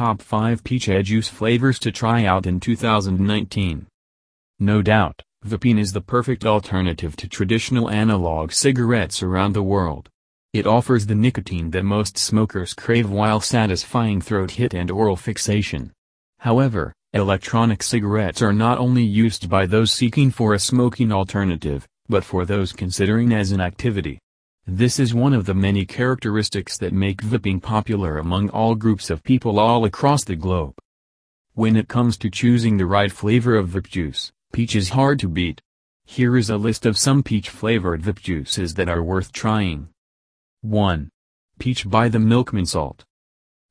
top 5 peach juice flavors to try out in 2019. No doubt, Vaping is the perfect alternative to traditional analog cigarettes around the world. It offers the nicotine that most smokers crave while satisfying throat hit and oral fixation. However, electronic cigarettes are not only used by those seeking for a smoking alternative, but for those considering as an activity. This is one of the many characteristics that make vaping popular among all groups of people all across the globe. When it comes to choosing the right flavor of vape juice, peach is hard to beat. Here is a list of some peach-flavored vape juices that are worth trying. 1. Peach by the Milkman Salt.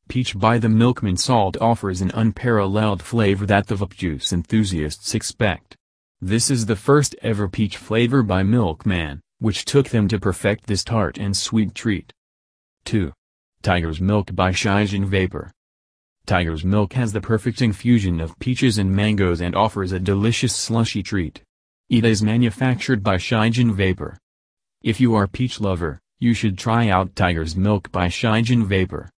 Peach by the Milkman Salt offers an unparalleled flavor that the vape juice enthusiasts expect. This is the first ever peach flavor by Milkman, which took them to perfect this tart and sweet treat. 2. Tiger's Milk by Shijin Vapor. Tiger's Milk has the perfect infusion of peaches and mangoes and offers a delicious slushy treat. It is manufactured by Shijin Vapor. If you are peach lover, you should try out Tiger's Milk by Shijin Vapor.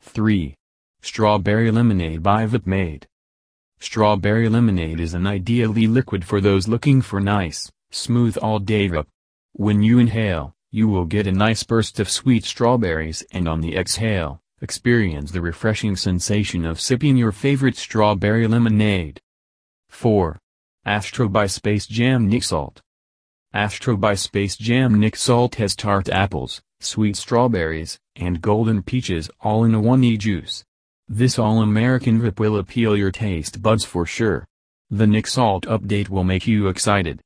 3. Strawberry Lemonade by VapeMade. Strawberry lemonade is an ideally liquid for those looking for nice, smooth all-day vape. When you inhale, you will get a nice burst of sweet strawberries and on the exhale, experience the refreshing sensation of sipping your favorite strawberry lemonade. 4. Astro by Space Jam Nic Salt. Astro by Space Jam Nic Salt has tart apples, sweet strawberries, and golden peaches all in a one e-juice. This all-American rip will appeal your taste buds for sure. The Nic Salt update will make you excited.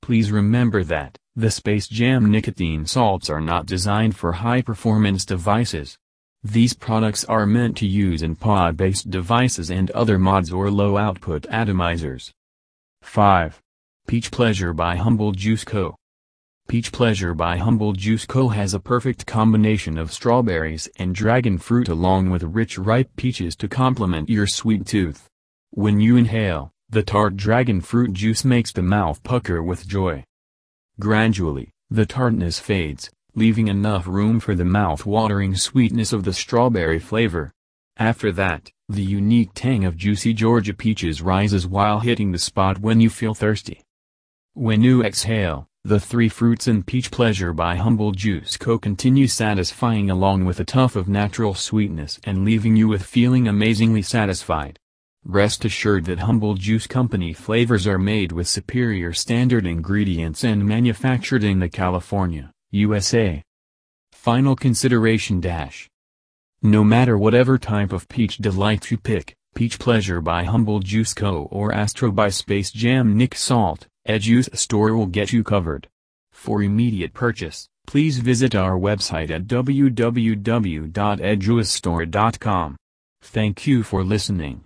Please remember that, the Space Jam nicotine salts are not designed for high-performance devices. These products are meant to use in pod-based devices and other mods or low-output atomizers. 5. Peach Pleasure by Humble Juice Co. Peach Pleasure by Humble Juice Co. has a perfect combination of strawberries and dragon fruit along with rich ripe peaches to complement your sweet tooth. When you inhale, the tart dragon fruit juice makes the mouth pucker with joy. Gradually, the tartness fades, leaving enough room for the mouth-watering sweetness of the strawberry flavor. After that, the unique tang of juicy Georgia peaches rises while hitting the spot when you feel thirsty. When you exhale, the three fruits and peach pleasure by Humble Juice Co. continue satisfying along with a tuff of natural sweetness and leaving you with feeling amazingly satisfied. Rest assured that Humble Juice Company flavors are made with superior standard ingredients and manufactured in the California, USA. Final consideration dash. No matter whatever type of peach delight you pick, Peach Pleasure by Humble Juice Co. or Astro by Space Jam Nic Salt, Ejuice store will get you covered. For immediate purchase, please visit our website at www.ejuicestore.com. Thank you for listening.